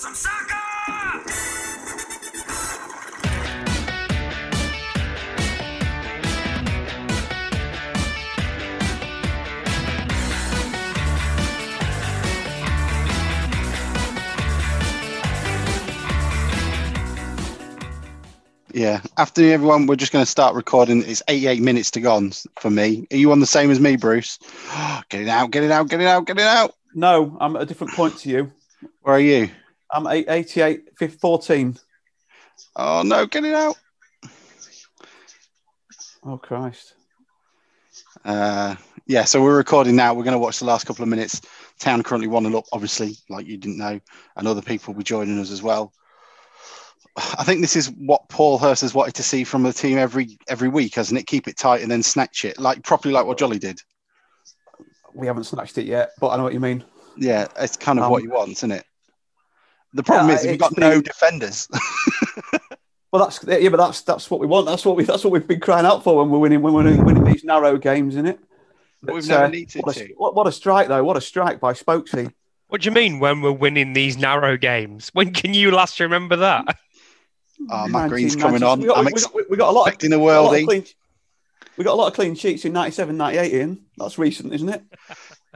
some soccer! Yeah. Afternoon, everyone. We're just going to start recording. It's 88 minutes to gone for me. Are you on the same as me, Bruce? Get it out, get it out, get it out, get it out. No, I'm at a different point to you. Where are you? I'm eight- 88, 14. Oh, no, get it out. Oh, Christ. Uh, yeah, so we're recording now. We're going to watch the last couple of minutes. Town currently 1 0 up, obviously, like you didn't know, and other people will be joining us as well. I think this is what Paul Hurst has wanted to see from the team every every week, hasn't it? Keep it tight and then snatch it, like properly like what Jolly did. We haven't snatched it yet, but I know what you mean. Yeah, it's kind of Um, what he wants, isn't it? The problem Yeah, is we've it's got no defenders. Well, that's yeah, but that's that's what we want. That's what we that's what we've been crying out for when we're winning when we're winning, winning these narrow games, isn't it? But we've never uh, needed what, a, to. what, what a strike though! What a strike by Spokesy. What do you mean when we're winning these narrow games? When can you last remember that? Oh, Matt Green's coming on. We got, I'm we, ex- got, we got a lot of expecting a we got a lot of worldie. clean- We got a lot of clean sheets in 97, 98 in. That's recent, isn't it?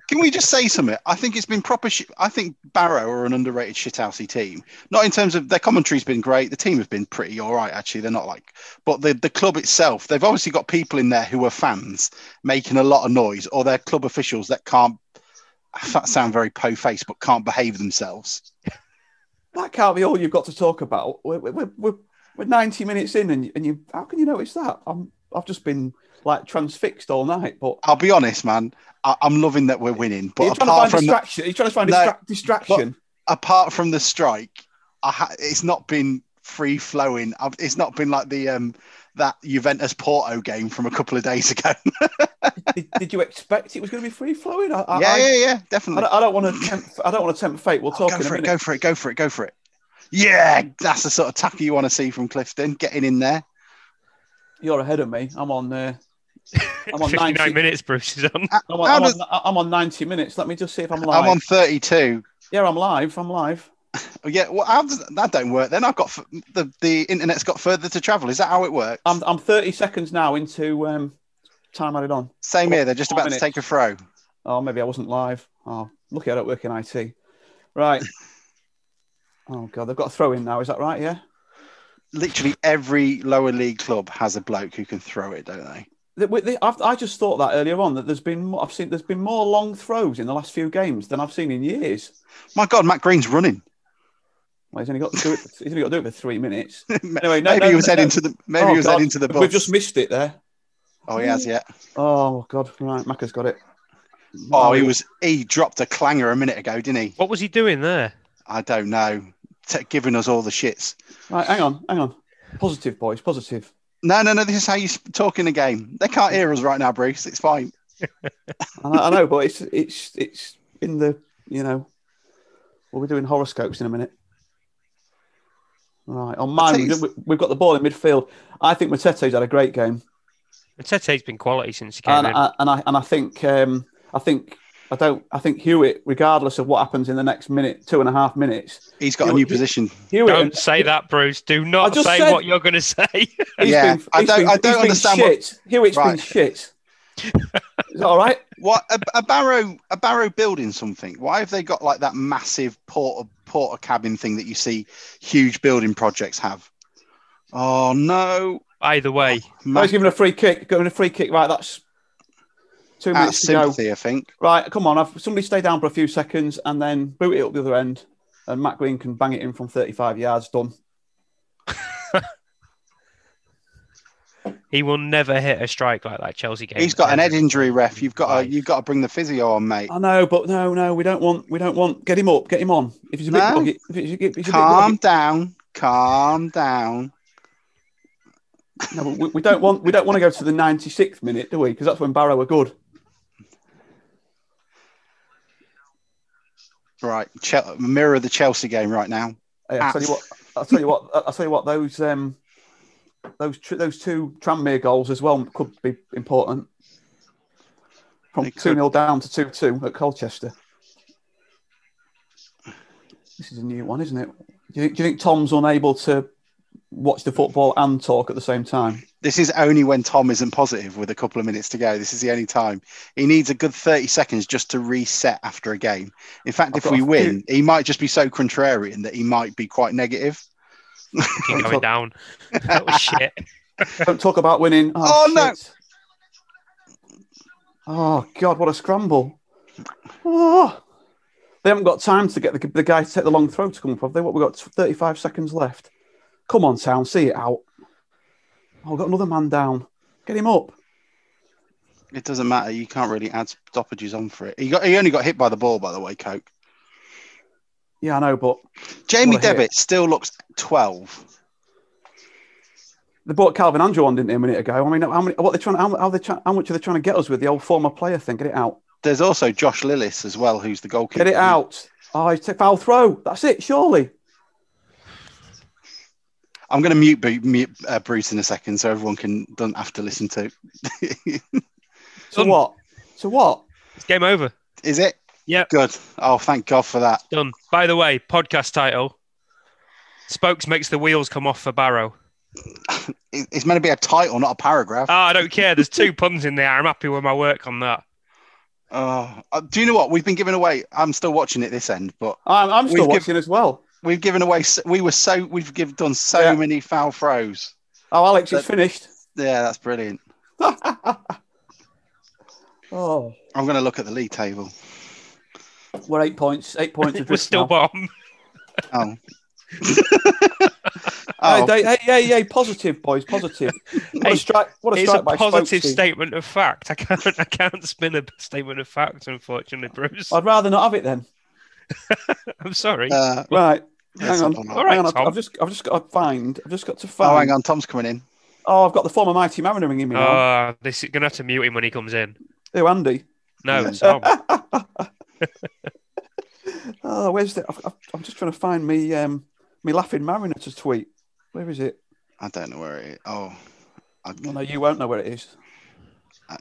Can we just say something? I think it's been proper. Sh- I think Barrow are an underrated shithousey team. Not in terms of their commentary's been great. The team have been pretty all right, actually. They're not like, but the the club itself, they've obviously got people in there who are fans making a lot of noise, or they're club officials that can't. That sound very po faced, but can't behave themselves. That can't be all you've got to talk about. We're, we're, we're, we're 90 minutes in, and, and you how can you notice that? I'm, I've just been like transfixed all night. But I'll be honest, man. I, I'm loving that we're winning, but you're trying to apart find from the, distraction. You're trying to find No, distra- distraction. apart from the strike, I ha- it's not been free flowing. I've- It's not been like the um that Juventus Porto game from a couple of days ago. did, did you expect it was going to be free flowing? I, I, yeah, I, yeah, yeah, I, definitely. don't, I don't want to tempt. I don't want to tempt fate. We'll talk go in for it, minute. go for it, go for it, go for it, go for it. Yeah, that's the sort of tackle you want to see from Clifton, getting in there. You're ahead of me. I'm on. Uh, I'm on 59 90. minutes, Bruce is on. I'm on, How I'm, does- on, I'm on 90 minutes. Let me just see if I'm live. I'm on 32. Yeah, I'm live. I'm live. Oh, yeah, well, how does that don't work? Then I've got f- the the internet's got further to travel. Is that how it works? I'm, I'm 30 seconds now into um, time added on. Same here. They're just Four about to take a throw. Oh, maybe I wasn't live. Oh, lucky I don't work in IT. Right. oh God, they've got a throw in now. Is that right? Yeah. Literally every lower league club has a bloke who can throw it, don't they? They- we- they- I've, just thought that earlier on that there's been more, I've seen there's been more long throws in the last few games than I've seen in years. My God, Matt Green's running. Well, he's only got to do it. He's only got to do it for three minutes. Anyway, no, maybe no, he was no, heading no. to the maybe Oh, he was God, heading to the bus. We've just missed it there. oh, he has, yeah. Oh God, right, Macca's got it. Oh, he was he dropped a clanger a minute ago, didn't he? What was he doing there? I don't know. T- giving us all the shits. Right, hang on, hang on. Positive, boys, positive. No, no, no. This is how you talk in the game. They can't hear us right now, Bruce. It's fine. I know, I but it's it's it's in the you know. We'll be doing horoscopes in a minute. Right on mine, we've, we've got the ball in midfield. I think Matete's had a great game, Tete's been quality since he came and in. I, and I and I think um, I think I don't I think Hewitt, regardless of what happens in the next minute, two and a half minutes, He's got a new position. Hewitt. Don't say that, Bruce. Do not say said- what you're going to say. Yeah, been, I don't- been- I don't he's been understand what- Shit. Hewitt's been shit. Is that all right? What a, a barrow? A barrow building something? Why have they got like that massive porter porter cabin thing that you see huge building projects have? Oh no! Either way, Oh, Ma- he's giving a free kick. Giving a free kick. Right, that's two out of minutes to go. sympathy, I think. Right, come on. I've, somebody stay down for a few seconds and then boot it up the other end, and Matt Green can bang it in from 35 yards. Done. he will never hit a strike like that Chelsea game. He's got an head injury, ref. You've got to, you've got to bring the physio on, mate. I know, but no, no, we don't want. We don't want. Get him up. Get him on. If he's a bit No. groggy, if he's, if he's a bit Calm down, calm down. no, but we, we don't want. We don't want to go to the 96th minute, do we? Because that's when Barrow were good. Right, Chel- mirror the Chelsea game right now. Hey, I'll tell you what. I'll tell you what. I'll tell you what. Those um, those tr- those two Tranmere goals as well could be important. From two could. 0 down to two two at Colchester. This is a new one, isn't it? Do you, do you think Tom's unable to watch the football and talk at the same time? This is only when Tom isn't positive with a couple of minutes to go. This is the only time. He needs a good 30 seconds just to reset after a game. In fact, I've if we a win, he might just be so contrarian that he might be quite negative. Keep going down. That was oh, shit. Don't talk about winning. Oh, Oh, no. Oh God, what a scramble! Oh, they haven't got time to get the, the guy to take the long throw to come up. Have they? What we got? Thirty-five seconds left. Come on, Town, see it out. Oh, we've got another man down. Get him up. It doesn't matter. You can't really add stoppages on for it. He got he only got hit by the ball, by the way, Coke. Yeah, I know, but Jamie. Devitt still looks 12. they bought Calvin Andrew on, didn't they, a minute ago? I mean, how many? What they trying? How, how they? Try, how much are they trying to get us with the old former player thing? Get it out. There's also Josh Lillis as well, who's the goalkeeper. Get it out. Oh, he's a foul throw. That's it. Surely. I'm going to mute, Bru- mute uh, Bruce in a second so everyone can don't have to listen to. So Done. what? So what? It's game over. Is it? Yeah. Good. Oh, thank God for that. Done. By the way, podcast title Spokes makes the wheels come off for Barrow. It's meant to be a title, not a paragraph. Ah, I don't care. There's two puns in there. I'm happy with my work on that. Oh, uh, do you know what? We've been giving away. I'm still watching it this end, but I'm, I'm still We've watching as well. We've given away. s- We were so we've give, done so Yeah. many foul throws. Oh, Alex is That- finished. Yeah, that's brilliant. oh, I'm going to look at the league table. we're eight points. Eight points. We're adrift still now. bottom. Oh. Hey, oh, hey, hey, hey, hey, positive, boys, positive. What a strike! What a It's strike a positive Spokesy. statement of fact. I can't. I can't spin a statement of fact, unfortunately, Bruce. I'd rather not have it then. I'm sorry. uh, Right, Yes, hang on. I'm All right, hang on. I've, Tom. I've just, I've just got to find. I've just got to find. oh, hang on. Tom's coming in. Oh, I've got the former mighty Mariner ringing me now. Ah, this is gonna have to mute him when he comes in. Who, Andy? No, Yeah. Tom. Oh, where's the? I've, I've, I'm just trying to find me, um, me laughing Mariner to tweet. Where is it? I don't know where it is. Oh, I, Oh, no, you won't know where it is. I-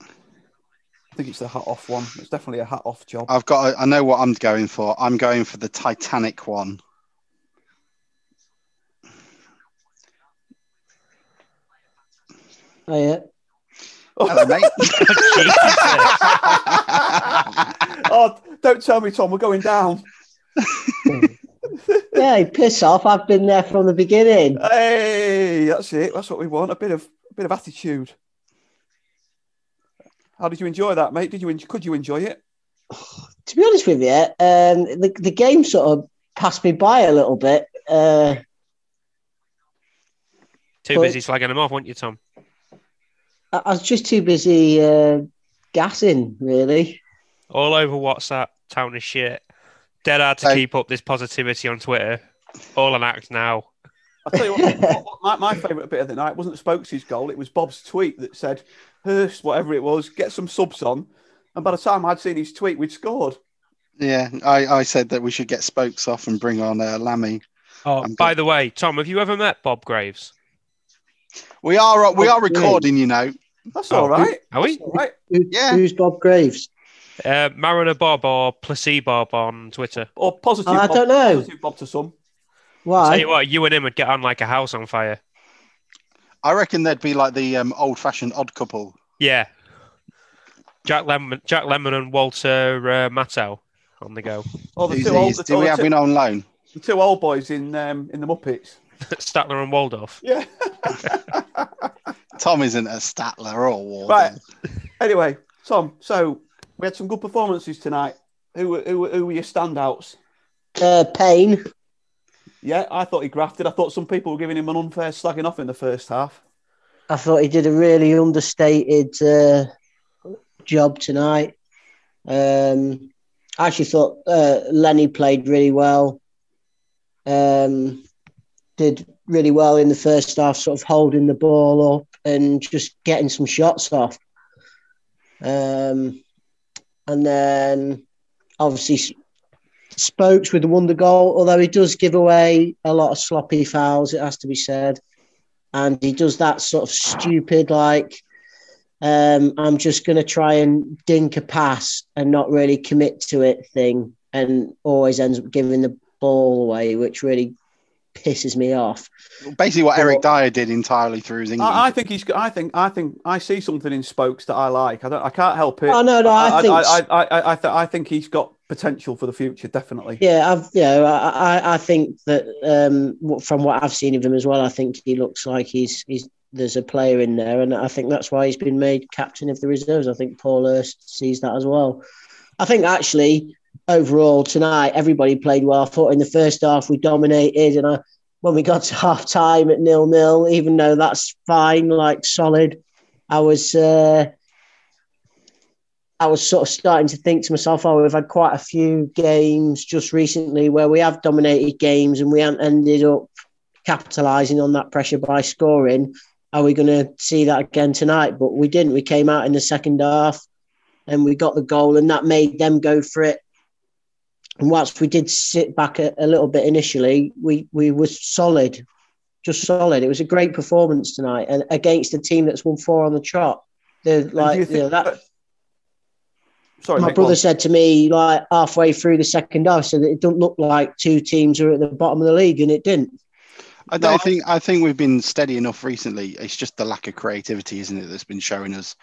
I think it's the hat off one. It's definitely a hat off job. I've got. A, I know what I'm going for. I'm going for the Titanic one. Oh, yeah. Hello, mate. oh, don't tell me, Tom. We're going down. Yeah, piss off. I've been there from the beginning. Hey, that's it. That's what we want. A bit of a bit of attitude. How did you enjoy that, mate? Did you? en- Could you enjoy it? To be honest with you, um, the, the game sort of passed me by a little bit. Uh, Too But- busy slagging them off, weren't you, Tom? I, I was just too busy uh, gassing, really. All over WhatsApp, town is shit. Dead hard to Hey. keep up this positivity on Twitter. All an act now. I'll tell you what, what- what- my, my favourite bit of the night wasn't Spokesy's goal, it was Bob's tweet that said, Hurst, whatever it was, get some subs on. And by the time I'd seen his tweet, we'd scored. yeah, I, I said that we should get spokes off and bring on uh, Lammy. Oh, I'm by the way, Tom, have you ever met Bob Graves? We are. We are Oh, recording. You know. That's Oh, all right. Are we? That's all right. Who, Yeah. Who's Bob Graves? Uh, Mariner Bob or Placebo Bob on Twitter. Or positive. Oh, I Bob, don't know. Positive Bob to some. Why? Tell you what, you and him would get on like a house on fire. I reckon they'd be like the um, old-fashioned odd couple. Yeah. Jack Lemmon, Jack Lemmon and Walter uh, Matthau on the go. Or the two old, these? the, Do we the have two, him on loan? the two old boys in um, in the Muppets. Statler and Waldorf. Yeah. Tom isn't a Statler or Waldorf. Right. Anyway, Tom. So we had some good performances tonight. Who were- who, were- who were your standouts? Uh, Payne. Yeah, I thought he grafted. I thought some people were giving him an unfair slagging off in the first half. I thought he did a really understated uh, job tonight. Um, I actually thought uh, Lenny played really well. Um, did really well in the first half, sort of holding the ball up and just getting some shots off. Um, and then obviously Spokes with the wonder goal, although he does give away a lot of sloppy fouls, it has to be said and he does that sort of stupid like um, I'm just going to try and dink a pass and not really commit to it thing, and always ends up giving the ball away, which really pisses me off. Basically, what Well- Eric Dier did entirely through his England. I, I think he's. I think. I think. I see something in Spokes that I like. I don't. I can't help it. Oh, no, no, I think- I. I. I. I, th- I think he's got potential for the future. Definitely. Yeah, I've you know, I, I, I think that um, from what I've seen of him as well, I think he looks like he's he's there's a player in there, and I think that's why he's been made captain of the reserves. I think Paul Hurst sees that as well. I think actually overall tonight everybody played well. I thought in the first half we dominated, and I, when we got to half time at nil nil, even though that's fine, like solid, I was. Uh, I was sort of starting to think to myself, oh, we've had quite a few games just recently where we have dominated games and we haven't ended up capitalising on that pressure by scoring. Are we going to see that again tonight? But we didn't. We came out in the second half and we got the goal, and that made them go for it. And whilst we did sit back a, a little bit initially, we we was solid, just solid. It was a great performance tonight, and against a team that's won four on the trot. They're like you you know, that Sorry, my mate, brother on. said to me like halfway through the second half, so that it don't look like two teams are at the bottom of the league, and it didn't. I don't I- think. I think we've been steady enough recently. It's just the lack of creativity, isn't it, that's been showing us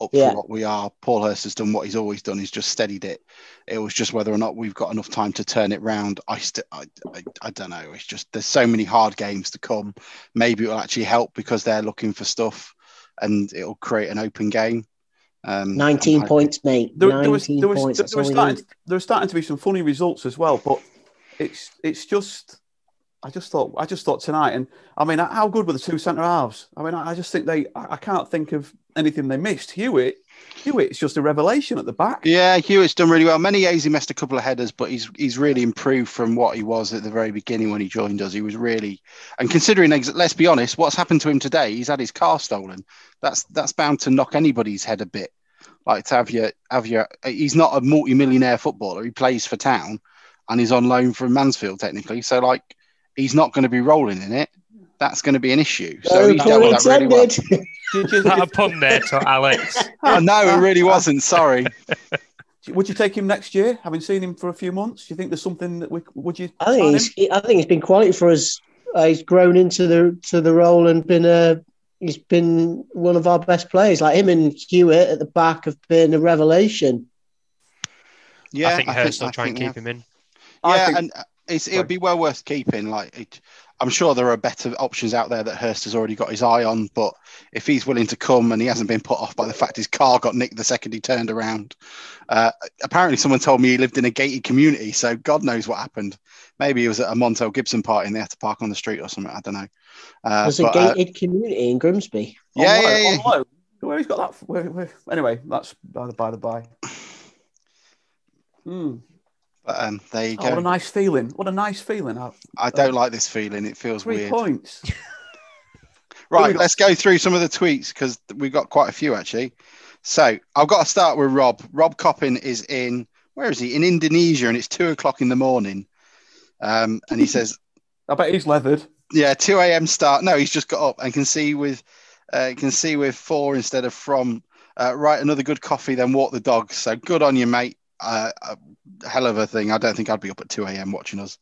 up Yeah. for what we are. Paul Hurst has done what he's always done. He's just steadied it. It was just whether or not we've got enough time to turn it round. I st- I, I, I don't know. It's just there's so many hard games to come. Maybe it'll actually help because they're looking for stuff, and it'll create an open game. Um, 19 I'm points, mate. There, there was, 19 there was, points. there, that's was starting, need. there was starting to be some funny results as well, but it's it's just I just thought I just thought tonight, and I mean, how good were the two centre halves? I mean, I, I just think they I, I can't think of anything they missed. Hewitt, Hewitt's just a revelation at the back. Yeah, Hewitt's done really well. Menayese he missed a couple of headers, but he's he's really improved from what he was at the very beginning when he joined us. He was really, and considering, let's be honest, what's happened to him today? He's had his car stolen. That's that's bound to knock anybody's head a bit. Like to have your have your, he's not a multi-millionaire footballer. He plays for town, and he's on loan from Mansfield technically. So like, he's not going to be rolling in it. That's going to be an issue. So No he's dealt with that really well. intended. Do you- do Is that a pun there to Alex? Oh no, it really wasn't. Sorry. would you take him next year? Having seen him for a few months, do you think there's something that we would you? I think he's, I think he's been quality for us. Uh, he's grown into the to the role and been a he's been one of our best players. Like him and Hewitt at the back have been a revelation. Yeah, I think Hurst will try and think keep him in. Yeah, think- and uh, it's, it'll be well worth keeping. Like, it, I'm sure there are better options out there that Hurst has already got his eye on. But if he's willing to come and he hasn't been put off by the fact his car got nicked the second he turned around, uh, apparently someone told me he lived in a gated community, so God knows what happened. Maybe he was at a Montel Gibson party and they had to park on the street or something. I don't know. Uh, There's a but, uh, gated community in Grimsby. Yeah, yeah, yeah. Where he's got that? Where, where, anyway, that's by the by the by. Hmm. But, um, there you Oh, what a nice feeling! What a nice feeling! Uh, I don't like this feeling. It feels Three weird. points. Right, let's go through some of the tweets because we've got quite a few actually. So I've got to start with Rob. Rob Coppin is in where is he? In Indonesia, and it's two o'clock in the morning. Um, and he says, I bet he's leathered. "Yeah, two a.m. start." No, he's just got up and can see with uh, can see with four instead of from. Uh, right, another good coffee, then walk the dog. So good on you, mate. Uh, a hell of a thing. I don't think I'd be up at 2 a.m. watching us.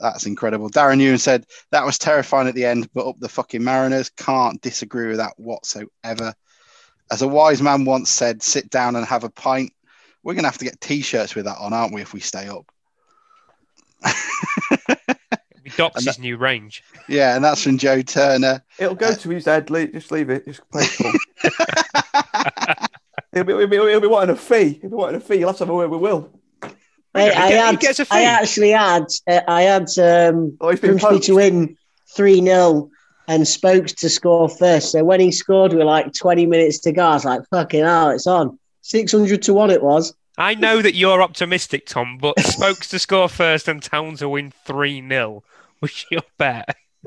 That's incredible. Darren Ewan said that was terrifying at the end, but up the fucking Mariners. Can't disagree with that whatsoever. As a wise man once said, sit down and have a pint. We're going to have to get t shirts with that on, aren't we, if we stay up? He docks And his new range. yeah, and that's from Joe Turner. It'll go Uh, to his head. le- Just leave it. Just play it cool. he'll, be, he'll, be, he'll be wanting a fee. He'll be wanting a fee. He'll have to have a word with Will. I, He I, had, gets a I fee. actually had uh, I had um, Oh, he's been Grimsby to win three 0 and Spokes to score first. So when he scored with like twenty minutes to go, I was like, "Fucking hell, it's on." Six hundred to one, it was. I know that you're optimistic, Tom, but Spokes to score first and Town to win 3 0 was your bet.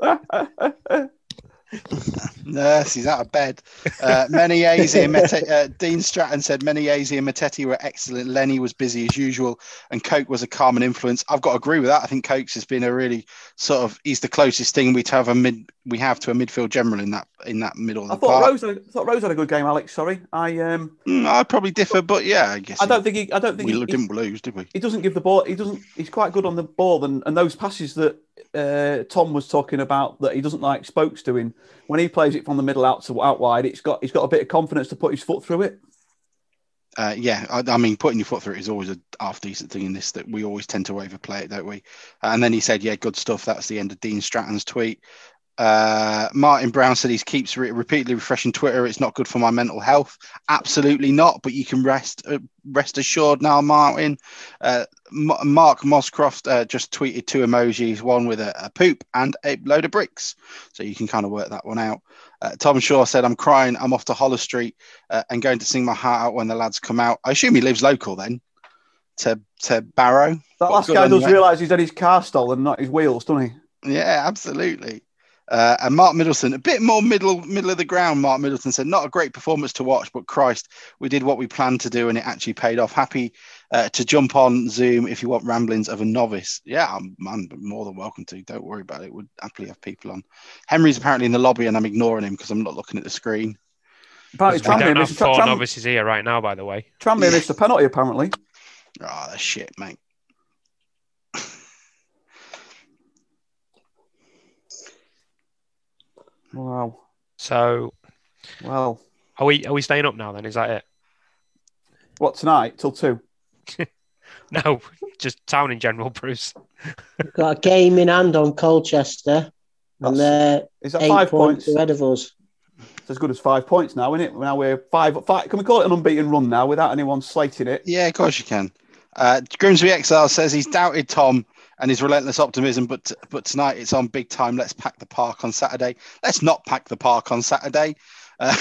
Nurse, he's out of bed. Uh, Menayese and Mete- uh, Dean Stratton said many Menayese and Matete were excellent. Lenny was busy as usual, and Coke was a calming influence. I've got to agree with that. I think Cokes has been a really sort of he's the closest thing we to have a mid we have to a midfield general in that in that middle of I thought. Rose, had, I thought Rose had a good game, Alex. Sorry, I um, Mm, I'd probably differ, but yeah, I guess I don't think he, I don't think we he, he, didn't lose, did we? he doesn't give the ball. He doesn't. He's quite good on the ball, and, and those passes that uh, Tom was talking about that he doesn't like Spokes doing when he plays it from the middle out to out wide. It's got he's got a bit of confidence to put his foot through it. Uh, yeah, I, I mean, putting your foot through it is always a half decent thing in this. That we always tend to overplay it, don't we? And then he said, "Yeah, good stuff." That's the end of Dean Stratton's tweet. Uh, Martin Brown said he keeps re- repeatedly refreshing Twitter. It's not good for my mental health. Absolutely not. But you can rest uh, rest assured now, Martin. Uh, M- Mark Moscroft uh, just tweeted two emojis, one with a, a poop and a load of bricks. So you can kind of work that one out. Uh, Tom Shaw said, "I'm crying. I'm off to Holker Street uh, and going to sing my heart out when the lads come out." I assume he lives local then to to Barrow. That last guy does realise he's had his car stolen, not his wheels, doesn't he? Yeah, absolutely. Uh, and Mark Middleton, a bit more middle middle of the ground. Mark Middleton said, "Not a great performance to watch, but Christ, we did what we planned to do, and it actually paid off. Happy uh, to jump on Zoom if you want ramblings of a novice. Yeah, I'm, I'm more than welcome to. Don't worry about it. We'd happily have people on. Henry's apparently in the lobby, and I'm ignoring him because I'm not looking at the screen. Apparently, We don't Tranmere have missed, four Tram- novices here right now, by the way. Tranmere missed a penalty. Apparently, Ah, that's shit, mate. Wow. So Well, are we are we staying up now? Then is that it? what tonight till two? No, just town in general, Bruce. We've got a game in hand on Colchester, and they're Is that eight five points points? ahead of us. It's as good as five points now, isn't it? Now we're five, five. Can we call it an unbeaten run now without anyone slating it? Yeah, of course you can. Uh, Grimsby Exile says he's doubted Tom and his relentless optimism, but but tonight it's on big time. Let's pack the park on Saturday. Let's not pack the park on Saturday. Uh,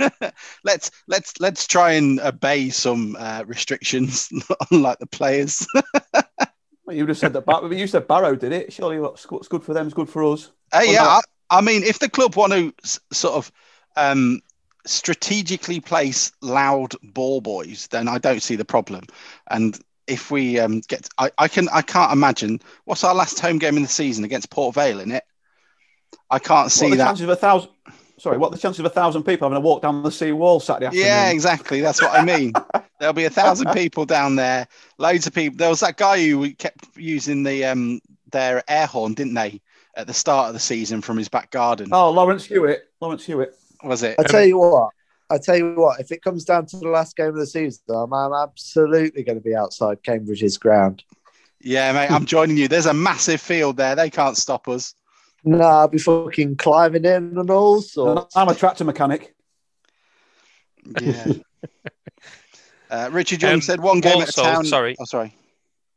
let's let's let's try and obey some uh, restrictions, unlike the players. Well, you just said that. Bar- you said Barrow did it. Surely what's what's good for them is good for us. Uh, yeah. I, I mean, if the club want to s- sort of um, strategically place loud ball boys, then I don't see the problem. And if we um, get, I, I can, I can't imagine what's our last home game in the season against Port Vale in it. I can't What see are the that. chances of a thousand? Sorry, what are the chances of a thousand people having a walk down the sea wall Saturday afternoon? Yeah, exactly. That's what I mean. There'll be a thousand people down there. Loads of people. There was that guy who kept using the um their air horn, didn't they, at the start of the season from his back garden? Oh, Lawrence Hewitt. Lawrence Hewitt. Was it? I tell you what. I tell you what. If it comes down to the last game of the season, I'm, I'm absolutely going to be outside Cambridge's ground. Yeah, mate, I'm joining you. There's a massive field there. They can't stop us. No, I'll be fucking climbing in and all sorts. I'm a tractor mechanic. Yeah. uh, Richard Young Um, said one game Walsall, at a town. sorry. Oh, sorry.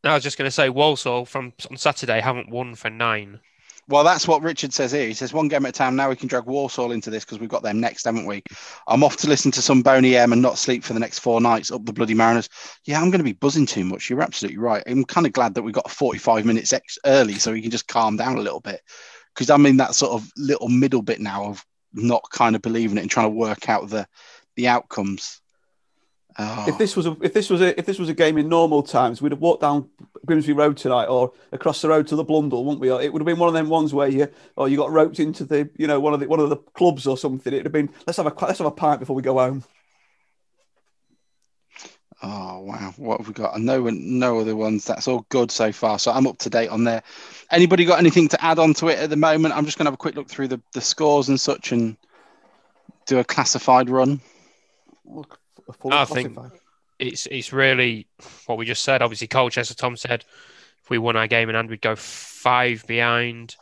No, I was just going to say Walsall from on Saturday haven't won for nine. Well, that's what Richard says here. He says one game at a time. Now we can drag Walsall into this because we've got them next, haven't we? I'm off to listen to some Boney M and not sleep for the next four nights up the bloody Mariners. Yeah, I'm going to be buzzing too much. You're absolutely right. I'm kind of glad that we got 45 minutes ex- early so we can just calm down a little bit. Because I'm in that sort of little middle bit now of not kind of believing it and trying to work out the the outcomes. Oh. If this was a if this was a if this was a game in normal times, we'd have walked down Grimsby Road tonight or across the road to the Blundell, wouldn't we? Or It would have been one of them ones where you or you got roped into the you know one of the one of the clubs or something. It'd have been let's have a let's have a pint before we go home. Oh wow, what have we got? No, no other ones. That's all good so far. So I'm up to date on there. Anybody got anything to add on to it at the moment? I'm just going to have a quick look through the, the scores and such and do a classified run. A full I think- It's it's really what we just said. Obviously, Colchester. Tom said if we won our game in hand, we'd go five behind.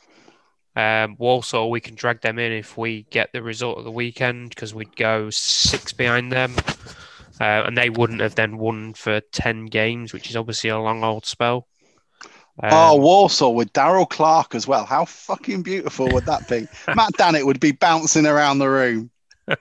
Um, Walsall, we can drag them in if we get the result of the weekend because we'd go six behind them, uh, and they wouldn't have then won for ten games, which is obviously a long old spell. Um, oh, Walsall with Darrell Clarke as well. How fucking beautiful would that be? Matt Dannett would be bouncing around the room.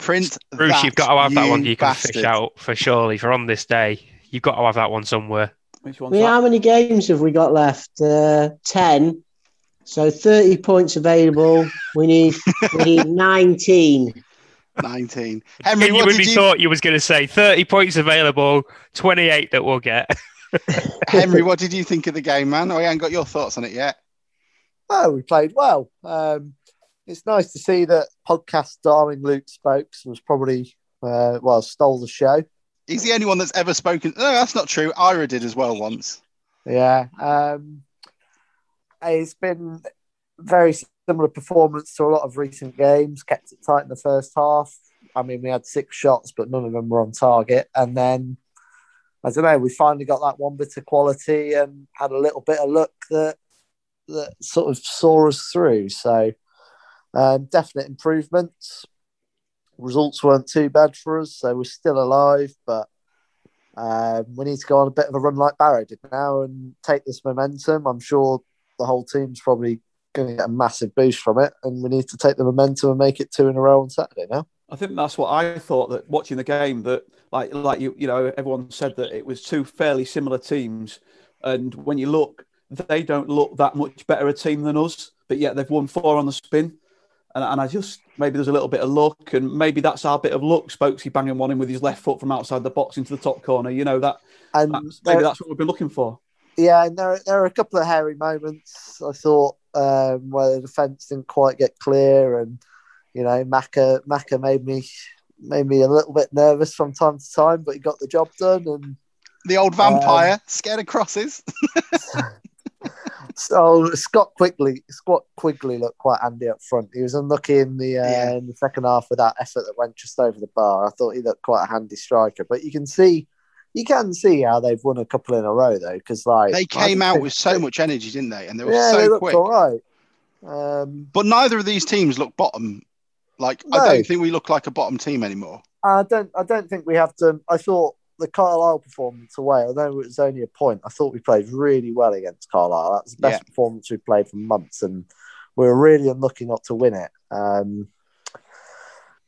Print Bruce, that, you've got to have that one. you You can bastard. fish out for surely for on this day. You've got to have that one somewhere. Which I one's mean, that? how many games have we got left? Uh, Ten. So 30 points available. We need we need 19. 19. Henry, what Genuinely did you, thought you was going to say 30 points available, 28 that we'll get. Henry, what did you think of the game, man? I haven't got your thoughts on it yet. Oh, we played well. Um, it's nice to see that podcast darling Luke Spokes was probably uh, well stole the show. He's the only one that's ever spoken. No, that's not true. Ira did as well once. Yeah, um, it's been very similar performance to a lot of recent games. Kept it tight in the first half. I mean, we had six shots, but none of them were on target. And then I don't know. We finally got that one bit of quality and had a little bit of luck that that sort of saw us through. So um, definite improvements. Results weren't too bad for us, so we're still alive. But um, we need to go on a bit of a run like Barrow did now and take this momentum. I'm sure the whole team's probably going to get a massive boost from it, and we need to take the momentum and make it two in a row on Saturday now. I think that's what I thought that watching the game that like like you you know everyone said that it was two fairly similar teams, and when you look, they don't look that much better a team than us, but yet they've won four on the spin, and, and I just maybe there's a little bit of luck, and maybe that's our bit of luck. Spokesy banging one in with his left foot from outside the box into the top corner, you know that And that's, there- maybe that's what we've been looking for. Yeah, and there, there are a couple of hairy moments. I thought um, where the defence didn't quite get clear, and you know, Maka Maka made me made me a little bit nervous from time to time, but he got the job done. And The old vampire, scared of crosses. so Scott Quigley, Scott Quigley looked quite handy up front. He was unlucky in the uh, Yeah. in the second half with that effort that went just over the bar. I thought he looked quite a handy striker, but you can see. You can see how they've won a couple in a row though, because like They came out with so much energy, didn't they? And they were yeah, they so looked quick. all right. Um, But neither of these teams look bottom. Like I don't think we look like a bottom team anymore. I don't. I don't think we have to. I thought the Carlisle performance away, although it was only a point, I thought we played really well against Carlisle. That was the best Yeah. performance we played for months, and we were really unlucky not to win it. Um,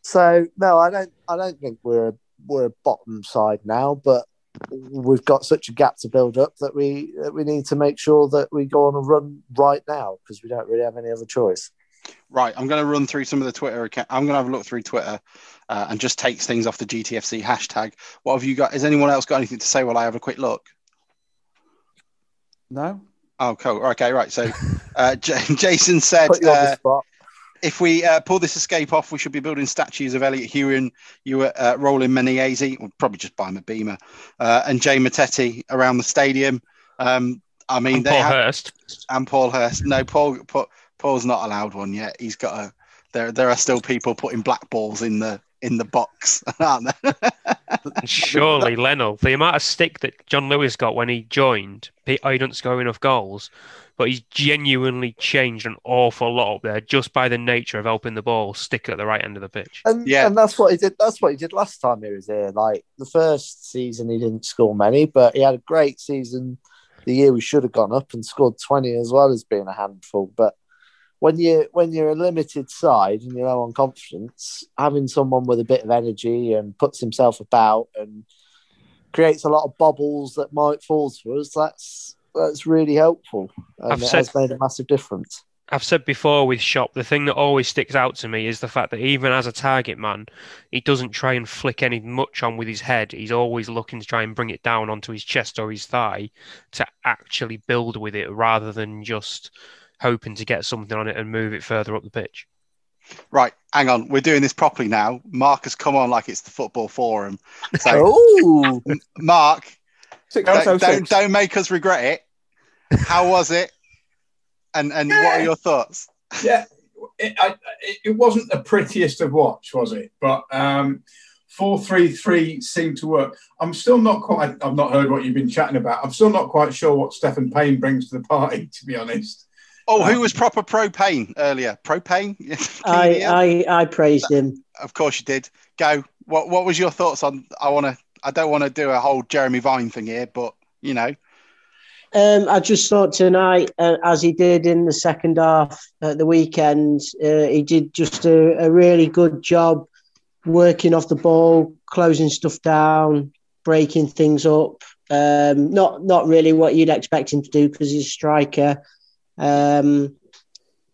so no, I don't. I don't think we're we're a bottom side now, but we've got such a gap to build up that we that we need to make sure that we go on a run right now because we don't really have any other choice. Right, I'm going to run through some of the Twitter account. I'm going to have a look through Twitter uh, and just take things off the GTFC hashtag. What have you got? Has anyone else got anything to say while I have a quick look? No, Oh, cool. Okay, right. So uh, J- Jason said Put you on uh, the spot. if we uh, pull this escape off, we should be building statues of Elliott Hewitt, you were uh, Rollin Menayese, we'll probably just buy him a beamer, uh, and Jay Matete around the stadium. Um, I mean, And they Paul have, Hurst. and Paul Hurst. No, Paul, Paul Paul's not allowed one yet. He's got a. There, there are still people putting black balls in the in the box, aren't there? Surely, Leno, the amount of stick that John Lewis got when he joined, he he doesn't score enough goals, but he's genuinely changed an awful lot up there just by the nature of helping the ball stick at the right end of the pitch. And Yeah. and that's what he did. That's what he did last time he was here. Like the first season, he didn't score many, but he had a great season. The year we should have gone up and scored twenty as well as being a handful. But when you when you're a limited side and you're low on confidence, having someone with a bit of energy and puts himself about and creates a lot of bubbles that might fall for us, that's that's really helpful. And I've it said- has made a massive difference. I've said before with Shop, the thing that always sticks out to me is the fact that even as a target man, he doesn't try and flick any much on with his head. He's always looking to try and bring it down onto his chest or his thigh to actually build with it rather than just hoping to get something on it and move it further up the pitch. right, hang on. We're doing this properly now. Mark has come on like it's the football forum. So, Oh, Mark, six don't, don't don't make us regret it. How was it? And and what are your thoughts? yeah, it, I, it, it wasn't the prettiest of watch, was it? But um, four three three seemed to work. I'm still not quite. I've not heard what you've been chatting about. I'm still not quite sure what Stephen Payne brings to the party. To be honest, Oh, who was proper propane earlier? Propane? I, I, I praised him. Of course you did. Go. What What was your thoughts on? I want to. I don't want to do a whole Jeremy Vine thing here, but you know, Um, I just thought tonight, uh, as he did in the second half at the weekend, uh, he did just a, a really good job working off the ball, closing stuff down, breaking things up. Um, not not really what you'd expect him to do because he's a striker. Um,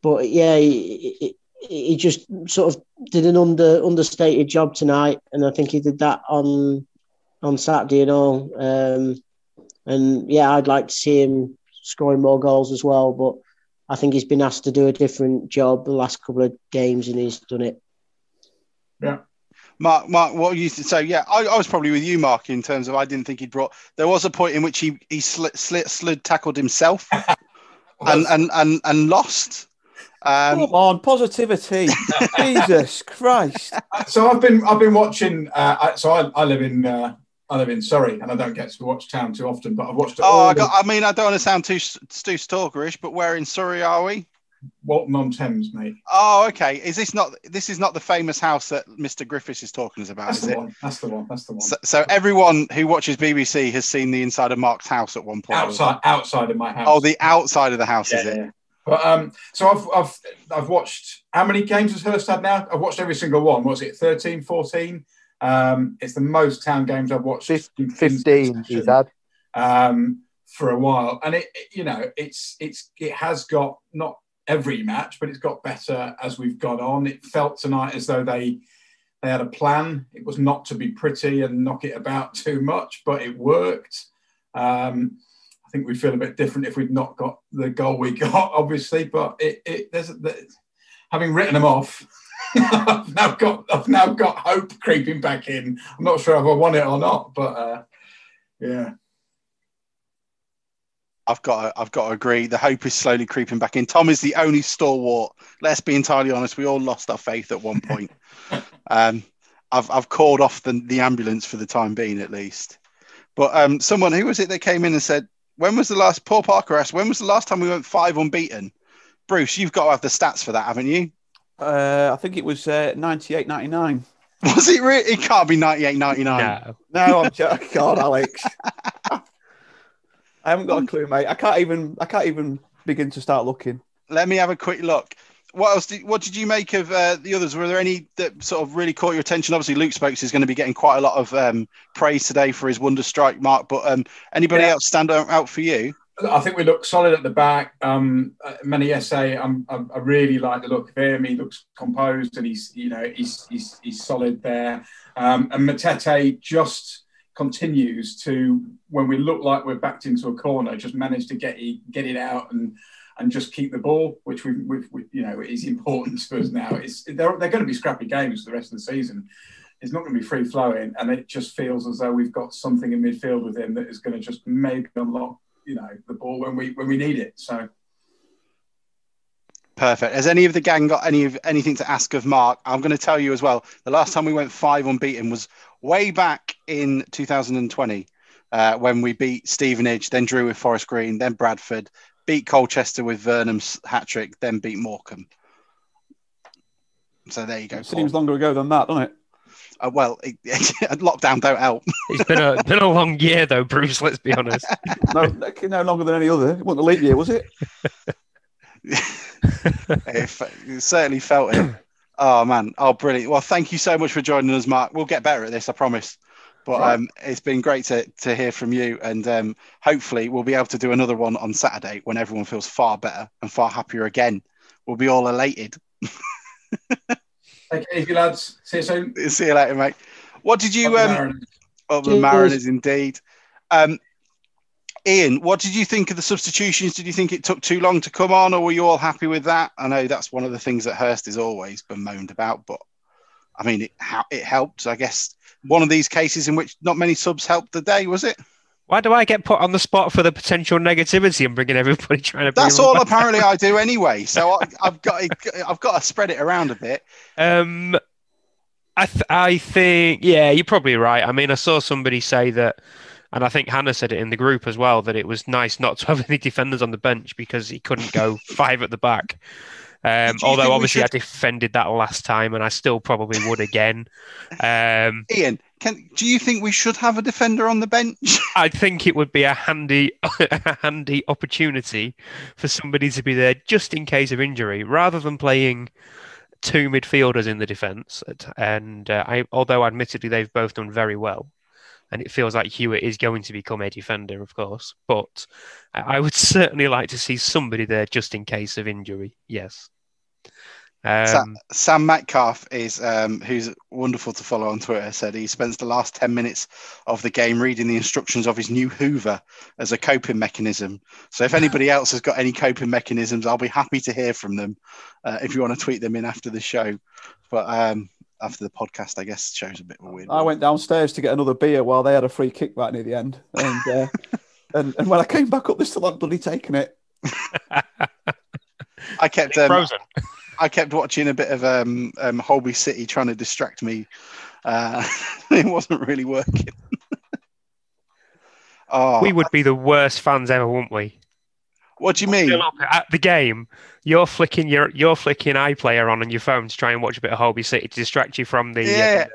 but yeah, he, he, he just sort of did an under understated job tonight, and I think he did that on on Saturday and all. Um, and yeah, I'd like to see him scoring more goals as well, but I think he's been asked to do a different job the last couple of games, and he's done it. Yeah. Mark, Mark, what you to say? Yeah, I, I, was probably with you, Mark, in terms of I didn't think he'd brought. There was a point in which he he slid, slid, slid tackled himself and, and and and lost. Um, Come on, positivity! Jesus Christ! So I've been I've been watching. Uh, so I, I live in uh, I live in Surrey, and I don't get to watch town too often, but I've watched. it. oh, I, got, the... I mean, I don't want to sound too too stalkerish, but where in Surrey are we? Walton on Thames, mate. Oh, okay. Is this not this is not the famous house that Mr. Griffiths is talking us about? That's is the it? one. That's the one. That's the one. So, so, everyone who watches BBC has seen the inside of Mark's house at one point. Outside, outside of my house. Oh, the outside of the house, yeah, is it? Yeah. But um, so I've I've I've watched how many games has Hurst had now? I've watched every single one. Was it 13, 14? Um, it's the most town games I've watched. 15 he's had. Um, for a while. And it, it, you know, it's it's it has got not every match, but it's got better as we've gone on. It felt tonight as though they they had a plan. It was not to be pretty and knock it about too much, but it worked. Um, I think we'd feel a bit different if we'd not got the goal we got, obviously. But it, it there's, there's having written them off. I've now got I've now got hope creeping back in. I'm not sure if I want it or not, but uh, yeah. I've got to, I've got to agree. The hope is slowly creeping back in. Tom is the only stalwart. Let's be entirely honest. We all lost our faith at one point. um, I've I've called off the, the ambulance for the time being, at least. But um, someone who was it that came in and said, "When was the last Paul Parker asked? When was the last time we went five unbeaten?" Bruce, you've got to have the stats for that, haven't you? Uh, I think it was uh, 98 99. Was it really? It can't be 98 99. No, no I'm joking. God, Alex. I haven't got a clue, mate. I can't even. I can't even begin to start looking. Let me have a quick look. What else? Did, what did you make of uh, the others? Were there any that sort of really caught your attention? Obviously, Luke Spokes is going to be getting quite a lot of um, praise today for his wonder strike mark. But um, anybody yeah. else stand out for you? I think we look solid at the back. Um, Menayese, I'm, I'm, i really like the look of him. He looks composed and he's, you know, he's he's, he's solid there. Um, and Matete just continues to, when we look like we're backed into a corner, just manage to get it, get it out and and just keep the ball, which we, we've, we, you know, is important to us now. It's they're, they're going to be scrappy games for the rest of the season. It's not going to be free flowing, and it just feels as though we've got something in midfield with him that is going to just maybe unlock you know the ball when we when we need it. So perfect. Has any of the gang got any of anything to ask of Mark? I'm going to tell you as well. The last time we went five unbeaten was way back in 2020 uh, when we beat Stevenage, then drew with Forest Green, then Bradford, beat Colchester with Vernon's hat trick, then beat Morecambe. So there you go. It seems longer ago than that, doesn't it? Uh, well, it, lockdown don't help. It's been a been a long year though, Bruce. Let's be honest. no, no longer than any other. It wasn't a leap year, was it? it, it certainly felt it. Oh man! Oh, brilliant! Well, thank you so much for joining us, Mark. We'll get better at this, I promise. But right. um, it's been great to, to hear from you, and um, hopefully we'll be able to do another one on Saturday when everyone feels far better and far happier again. We'll be all elated. Take it easy, lads. See you soon. See you later, mate. What did you? Um, of the Mariners, indeed. Um, Ian, what did you think of the substitutions? Did you think it took too long to come on, or were you all happy with that? I know that's one of the things that Hurst has always bemoaned about, but I mean, it, it helped. I guess one of these cases in which not many subs helped the day, was it? Why do I get put on the spot for the potential negativity and bringing everybody trying to? That's all apparently I do anyway. So I, have got I've got to spread it around a bit. Um, I th- I think yeah, you're probably right. I mean, I saw somebody say that, and I think Hannah said it in the group as well that it was nice not to have any defenders on the bench because he couldn't go five at the back. Um, although obviously should... I defended that last time, and I still probably would again. Um, Ian, can do you think we should have a defender on the bench? I think it would be a handy, a handy opportunity for somebody to be there just in case of injury, rather than playing two midfielders in the defence. And uh, I, although admittedly they've both done very well, and it feels like Hewitt is going to become a defender, of course. But I would certainly like to see somebody there just in case of injury. Yes. Um, Sam Metcalf is um, who's wonderful to follow on Twitter. Said he spends the last ten minutes of the game reading the instructions of his new Hoover as a coping mechanism. So if anybody else has got any coping mechanisms, I'll be happy to hear from them. Uh, if you want to tweet them in after the show, but um, after the podcast, I guess show's a bit of a weird. I went downstairs to get another beer while they had a free kick right near the end, and uh, and, and when I came back up, they still hadn't bloody taken it. I kept um, Frozen. I kept watching a bit of um, um, Holby City trying to distract me. Uh, it wasn't really working. oh, We would be the worst fans ever, wouldn't we? What do you mean? At the game, you're flicking your you're flicking iPlayer on on your phone to try and watch a bit of Holby City to distract you from the. Yeah.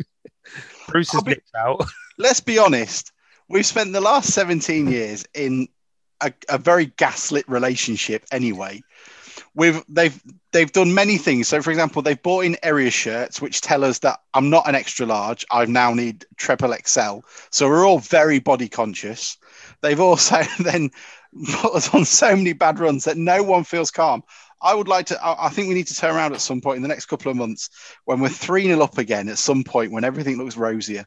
Uh, Bruce I'll has be- nipped out. Let's be honest. We've spent the last 17 years in a, a very gaslit relationship anyway. We've they've they've done many things. So, for example, they've bought in Erreà shirts which tell us that I'm not an extra large. I now need triple XL. So we're all very body conscious. They've also then us on so many bad runs that no one feels calm. I would like to. I think we need to turn around at some point in the next couple of months when we're 3 0 up again, at some point when everything looks rosier,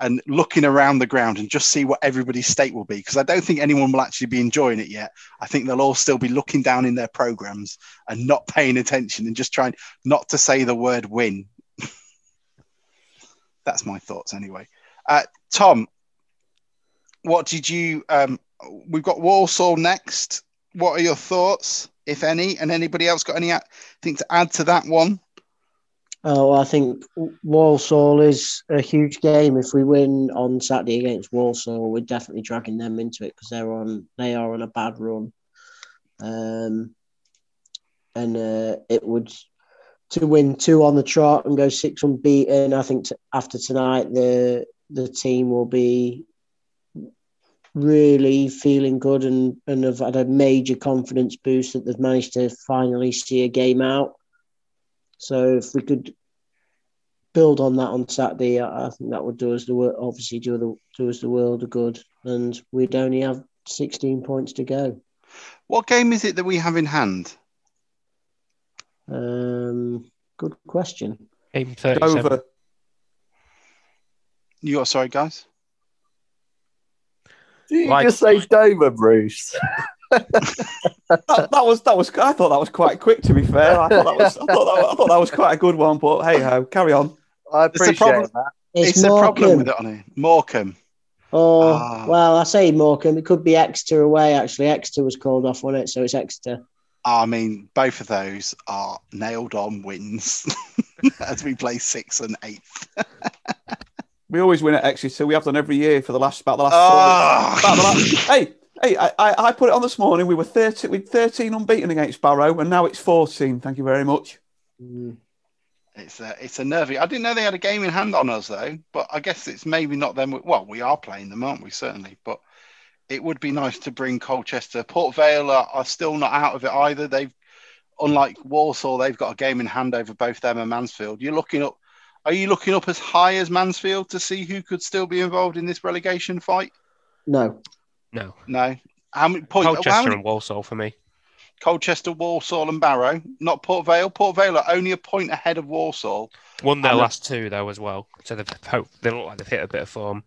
and looking around the ground and just see what everybody's state will be. Because I don't think anyone will actually be enjoying it yet. I think they'll all still be looking down in their programs and not paying attention and just trying not to say the word win. That's my thoughts anyway. Uh, Tom, what did you? Um, we've got Walsall next. What are your thoughts, if any? And anybody else got anything to add to that one? Oh, I think Walsall is a huge game. If we win on Saturday against Walsall, we're definitely dragging them into it because they're on they are on a bad run. Um, and uh, it would to win two on the trot and go six unbeaten. I think t- after tonight, the the team will be really feeling good and and have had a major confidence boost that they've managed to finally see a game out. So if we could build on that on Saturday, I I think that would do us the wor- obviously do the do us the world of good, and we'd only have sixteen points to go. What game is it that we have in hand? Um, good question. Game 37. Dover. You are sorry, guys. Did you Like- just say Dover, Bruce? That, that was that was. I thought that was quite quick. To be fair, I thought that was. I thought that, I thought that was quite a good one. But hey ho, carry on. I It's a appreciate problem. that. It's, a problem with it on here. Morecambe. Oh Ah. well, I say Morecambe. It could be Exeter away. Actually, Exeter was called off on it, so it's Exeter. I mean, both of those are nailed on wins as we play sixth and eighth. We always win at Exeter. We have done every year for the last about the last. Ah. four, about the last hey, hey! I, I, put it on this morning. We were thirty. We thirteen unbeaten against Barrow, and now it's fourteen. Thank you very much. Mm. It's a, it's a nervy. I didn't know they had a game in hand on us though, but I guess it's maybe not them. Well, we are playing them, aren't we? Certainly, but it would be nice to bring Colchester. Port Vale are, are still not out of it either. They've, unlike Walsall, they've got a game in hand over both them and Mansfield. You're looking up. Are you looking up as high as Mansfield to see who could still be involved in this relegation fight? No, No. No. How many points? how Colchester many- and Walsall for me. Colchester, Walsall, and Barrow, not Port Vale. Port Vale are only a point ahead of Walsall. Won their I'm last two though as well. So they've hope they look like they've hit a bit of form.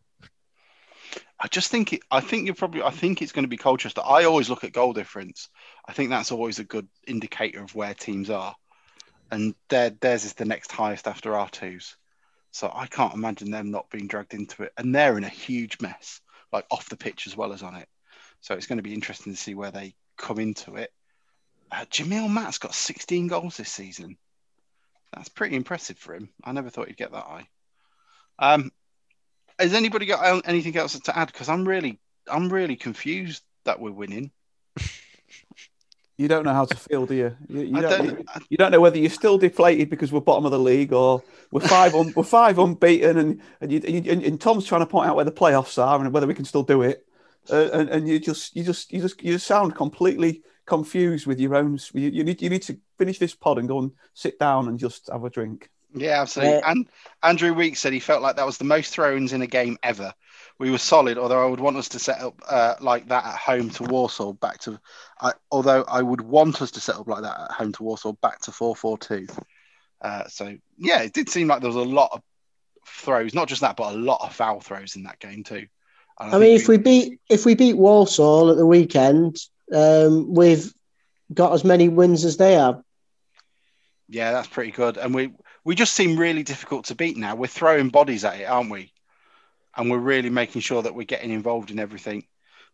I just think it, I think you're probably I think it's going to be Colchester. I always look at goal difference. I think that's always a good indicator of where teams are, and their theirs is the next highest after our twos. So I can't imagine them not being dragged into it, and they're in a huge mess, like off the pitch as well as on it. So it's going to be interesting to see where they come into it. Uh, Jamille Matt's got 16 goals this season. That's pretty impressive for him. I never thought he'd get that high. Um, has anybody got anything else to add? Because I'm really, I'm really confused that we're winning. You don't know how to feel, do you? You, you don't, don't. you, you don't know whether you're still deflated because we're bottom of the league or we're five un, we're five unbeaten, and and, you, and, and Tom's trying to point out where the playoffs are and whether we can still do it. Uh, and, and you just you just you just you sound completely confused with your own. You, you need you need to finish this pod and go and sit down and just have a drink. Yeah, absolutely. And Andrew Weeks said he felt like that was the most throw-ins in a game ever. We were solid, although I would want us to set up uh, like that at home to Walsall. Back to, I, although I would want us to set up like that at home to Walsall. Back to four-four-two. Uh, so yeah, it did seem like there was a lot of throws, not just that, but a lot of foul throws in that game too. And I mean, if we beat if we beat Walsall at the weekend, um, we've got as many wins as they have. yeah, that's pretty good. And we we just seem really difficult to beat now. We're throwing bodies at it, aren't we? And we're really making sure that we're getting involved in everything.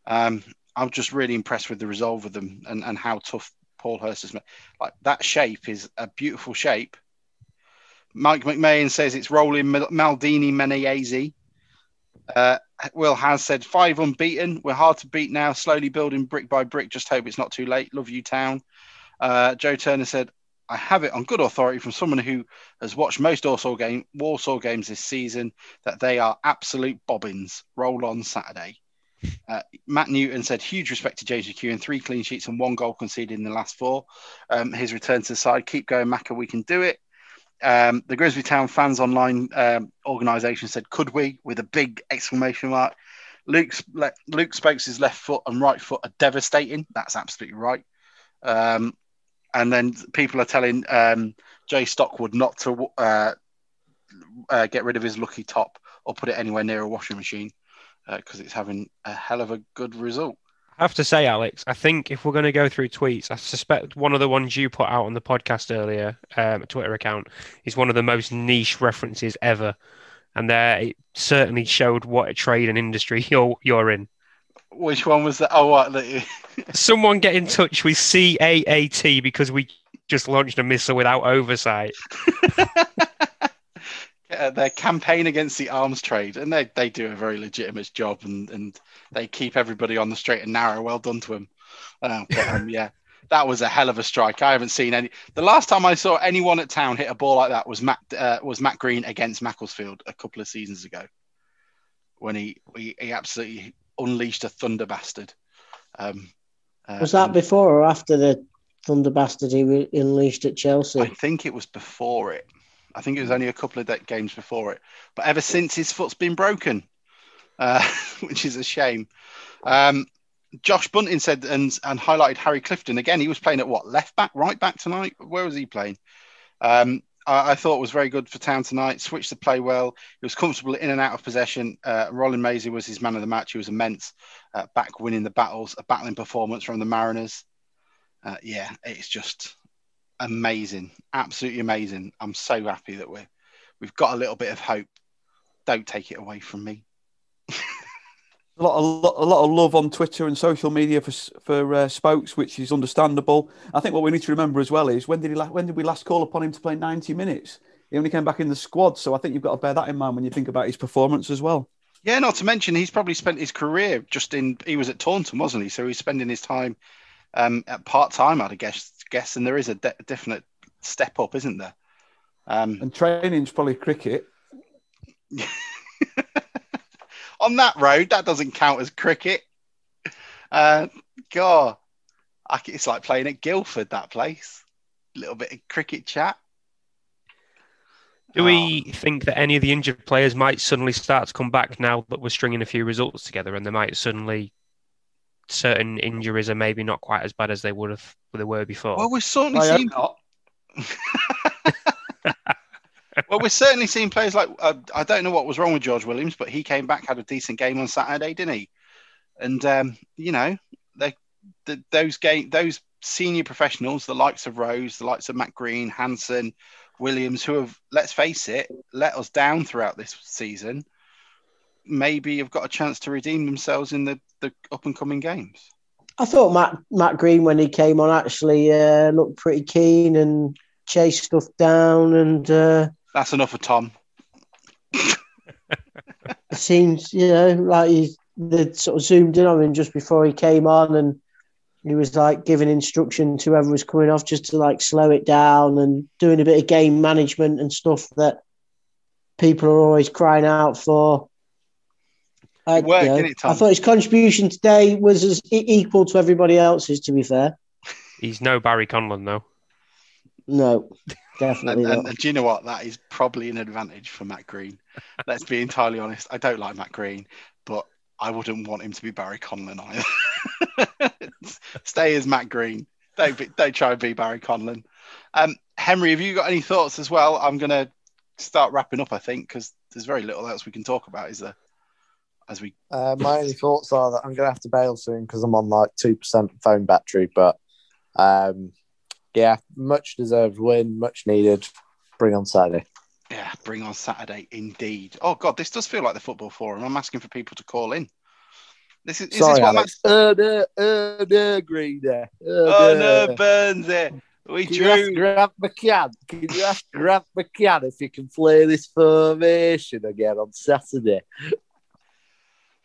Um, I'm just really impressed with the resolve of them and, and how tough Paul Hurst has made. Like that shape is a beautiful shape. Mike McMahon says it's Rollin Maldini Menayese. Uh, Will has said five unbeaten. We're hard to beat now, slowly building brick by brick. Just hope it's not too late. Love you, town. Uh, Joe Turner said, I have it on good authority from someone who has watched most Walsall, game, Walsall games this season that they are absolute bobbins. Roll on Saturday. Uh, Matt Newton said, huge respect to James McKeown, three clean sheets and one goal conceded in the last four. Um, his return to the side, keep going, Macca, we can do it. Um, the Grimsby Town Fans Online um, organisation said, "Could we?" with a big exclamation mark. Luke's le- Luke Spokes' left foot and right foot are devastating. That's absolutely right. Um, and then people are telling um, Jay Stockwood not to uh, uh, get rid of his lucky top or put it anywhere near a washing machine because it's having a hell of a good result. I have to say, Alex, I think if we're going to go through tweets, I suspect one of the ones you put out on the podcast earlier, um, Twitter account, is one of the most niche references ever. And there, it certainly showed what a trade and industry you're you're in. Which one was that? Oh, what? Someone get in touch with CAAT because we just launched a missile without oversight. uh, their campaign against the arms trade, and they, they do a very legitimate job, and, and they keep everybody on the straight and narrow. Well done to them. Uh, but, um, yeah, that was a hell of a strike. I haven't seen any. The last time I saw anyone at town hit a ball like that was Matt uh, was Matt Green against Macclesfield a couple of seasons ago, when he he, he absolutely unleashed a thunder bastard. Um, uh, Was that and before or after the Thunder Bastard he re- unleashed at Chelsea? I think it was before it. I think it was only a couple of games before it. But ever since his foot's been broken, uh, which is a shame. Um, Josh Bunting said and and highlighted Harry Clifton again. He was playing at what left back, right back tonight. Where was he playing? Um, I, I thought was very good for Town tonight. Switched the play well. He was comfortable in and out of possession. Uh, Rollin Menayese was his man of the match. He was immense. Uh, back winning the battles, a battling performance from the Mariners. Uh, yeah, it's just amazing, absolutely amazing. I'm so happy that we're we've got a little bit of hope. Don't take it away from me. A lot, a lot, a lot of love on Twitter and social media for for uh, Spokes, which is understandable. I think what we need to remember as well is when did he la- when did we last call upon him to play ninety minutes? He only came back in the squad, so I think you've got to bear that in mind when you think about his performance as well. Yeah, not to mention he's probably spent his career just in. He was at Taunton, wasn't he? So he's spending his time um, at part time, I'd guess. Guess, and there is a de- definite step up, isn't there? Um, And training's probably cricket. on that road, that doesn't count as cricket. Uh, God, I, it's like playing at Guildford. That place, a little bit of cricket chat. Do we think that any of the injured players might suddenly start to come back now that we're stringing a few results together, and they might suddenly certain injuries are maybe not quite as bad as they would have they were before? Well, we've certainly I seen. not. well, we're certainly seeing players like uh, I don't know what was wrong with George Williams, but he came back, had a decent game on Saturday, didn't he? And um, you know, they, the, those game, those senior professionals, the likes of Rose, the likes of Matt Green, Hanson, Williams, who have, let's face it, let us down throughout this season, maybe have got a chance to redeem themselves in the, the up and coming games. I thought Matt Matt Green when he came on actually uh, looked pretty keen and chased stuff down and uh, That's enough for Tom. it seems you know like he they sort of zoomed in on him just before he came on and he was like giving instruction to whoever was coming off just to like slow it down and doing a bit of game management and stuff that people are always crying out for. I, It worked, you know, it, I thought his contribution today was as equal to everybody else's. To be fair, He's no Barry Conlon though. no. definitely And, and, and do you know what? That is probably an advantage for Matt Green. Let's be entirely honest. I don't like Matt Green, but I wouldn't want him to be Barry Conlon either. Stay as Matt Green. Don't be, don't try and be Barry Conlon. Um, Henry, have you got any thoughts as well? I'm going to start wrapping up, I think, because there's very little else we can talk about, is there? As we Uh, my only thoughts are that I'm going to have to bail soon because I'm on like 2% phone battery. But um, yeah, much deserved win, much needed. Bring on Saturday. Yeah, bring on Saturday, indeed. Oh God, this does feel like the football forum. I'm asking for people to call in. This is, is Sorry, this what Alex. Uh, no, uh, no, Green there. Uh, Oh no, Burns it. We Can you ask drew. Grant McCann? Can you ask Grant McCann if he can play this formation again on Saturday?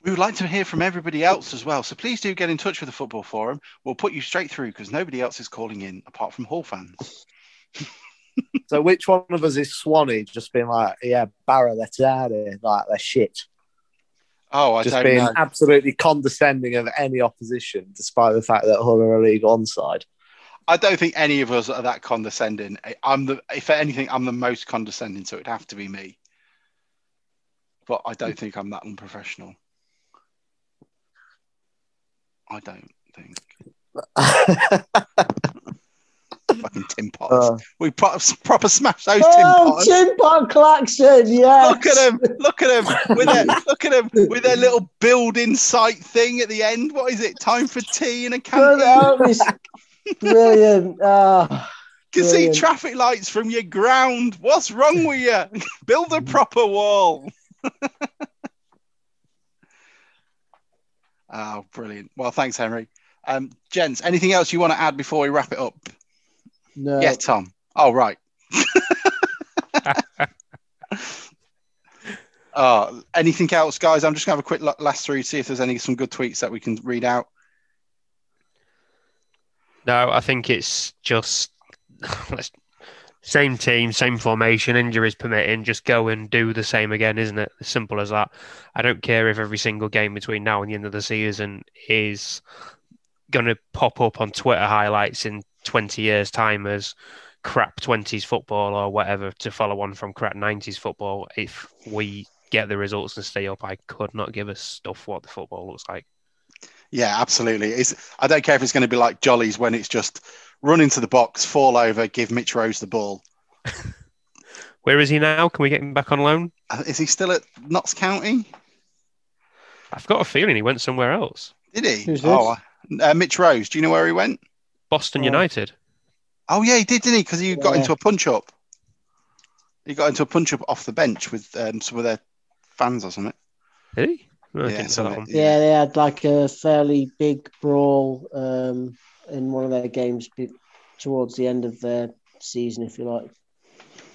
We would like to hear from everybody else as well. So please do get in touch with the football forum. We'll put you straight through because nobody else is calling in apart from Hull fans. So which one of us is Swanee? Just being like, yeah, Barra, let's out. Like, they're shit. Oh, I Just don't being know. absolutely condescending of any opposition, despite the fact that Hull are a league onside. I don't think any of us are that condescending. I'm the, if anything, I'm the most condescending, so it'd have to be me. But I don't think I'm that unprofessional. I don't think. Fucking Tim Potters. Uh, we pro- proper smash those Tim Oh, Potters. Tim Pot Claxon, yes. Look at him! Look at him! With their look at him with their little building site thing at the end. What is it? Time for tea and a canteen. Brilliant. Oh, You can see traffic lights from your ground. What's wrong with you? Build a proper wall. Oh, brilliant. Well, thanks, Henry. Um, gents, anything else you want to add before we wrap it up? no. Yeah, Tom. Oh, right. Oh, anything else, guys? I'm just gonna have a quick look last through, see if there's any some good tweets that we can read out. No, I think it's just let's- same team, same formation, injuries permitting, just go and do the same again, isn't it? As simple as that. I don't care if every single game between now and the end of the season is going to pop up on Twitter highlights in 20 years' time as crap 20s football or whatever to follow on from crap 90s football. If we get the results and stay up, I could not give a stuff what the football looks like. Yeah, absolutely. It's, I don't care if it's going to be like Jollies when it's just run into the box, fall over, give Mitch Rose the ball. Where is he now? Can we get him back on loan? Uh, Is he still at Notts County? I've got a feeling he went somewhere else. Did he? Oh, uh, Mitch Rose. Do you know where he went? Boston Oh. United. Oh, yeah, he did, didn't he? Because he got into a punch up. He got into a punch up off the bench with um, some of their fans or something. Did he? Oh, Yeah, didn't know that something. Yeah, they had like a fairly big brawl um, in one of their games be- towards the end of their season, if you like.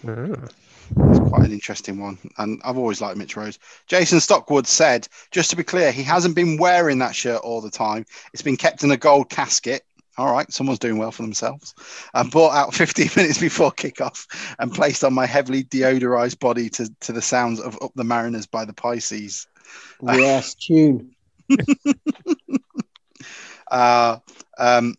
Ah. It's quite an interesting one. And I've always liked Mitch Rose. Jason Stockwood said, just to be clear, he hasn't been wearing that shirt all the time. It's been kept in a gold casket. All right, someone's doing well for themselves. And bought out 15 minutes before kickoff and placed on my heavily deodorized body to, to the sounds of Up the Mariners by the Pisces. Yes, tune. Uh, um,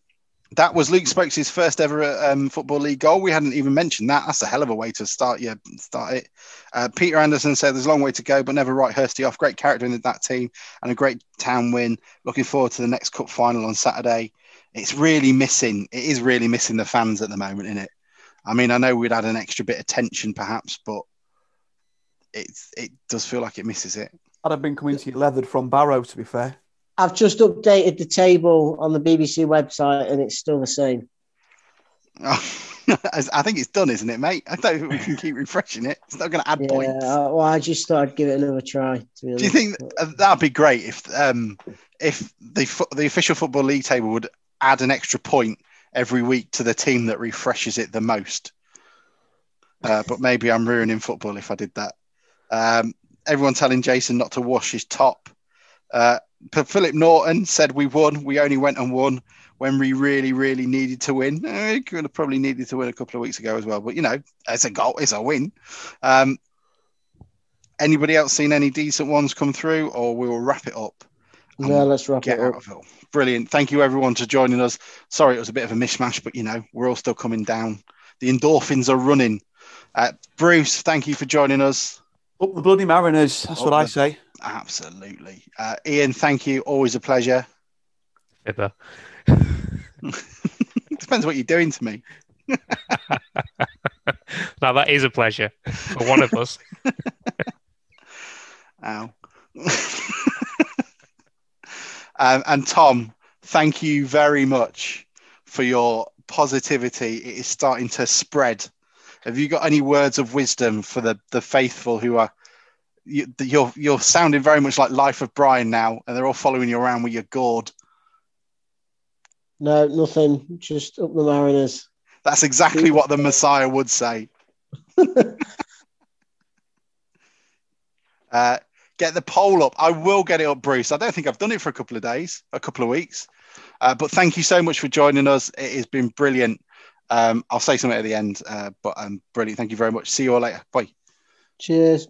that was Luke Spokes' first ever um, football league goal. We hadn't even mentioned that. That's a hell of a way to start. Yeah, start it. Uh, Peter Anderson said there's a long way to go, but never write Hursty off. Great character in that team and a great town win. Looking forward to the next cup final on Saturday. It's really missing. It is really missing the fans at the moment, isn't it? I mean, I know we'd had an extra bit of tension, perhaps, but it's it does feel like it misses it. I'd have been coming to you leathered from Barrow, to be fair. I've just updated the table on the BBC website and it's still the same. I think it's done, isn't it, mate? I don't think we can keep refreshing it. It's not going to add Yeah, points. I, well, I just thought I'd give it another try. Do you think uh, that'd be great if um, if the the official football league table would add an extra point every week to the team that refreshes it the most? Uh, but maybe I'm ruining football if I did that. Um, everyone telling Jason not to wash his top. Uh, Philip Norton said we won. We only went and won when we really, really needed to win. Eh, we could have probably needed to win a couple of weeks ago as well. But you know, it's a goal, it's a win. Um, anybody else seen any decent ones come through, or we will wrap it up? and No, let's wrap get it out up. of it. Brilliant. Thank you everyone for joining us. Sorry it was a bit of a mishmash, but you know, we're all still coming down the endorphins are running. Uh, Bruce, thank you for joining us. Up the bloody Mariners. That's Up what I say. Absolutely. Uh, Ian, thank you. Always a pleasure. Fibber. Depends what you're doing to me. Now that is a pleasure for one of us. Ow. um, and Tom, thank you very much for your positivity. It is starting to spread. Have you got any words of wisdom for the, the faithful who are? You, you're you're sounding very much like Life of Brian now, and they're all following you around with your gourd. No, nothing. Just up the Mariners. That's exactly what the Messiah would say. Uh, get the poll up. I will get it up, Bruce. I don't think I've done it for a couple of days, a couple of weeks. Uh, but thank you so much for joining us. It has been brilliant. Um, I'll say something at the end, uh, but um, brilliant. Thank you very much. See you all later. Bye. Cheers.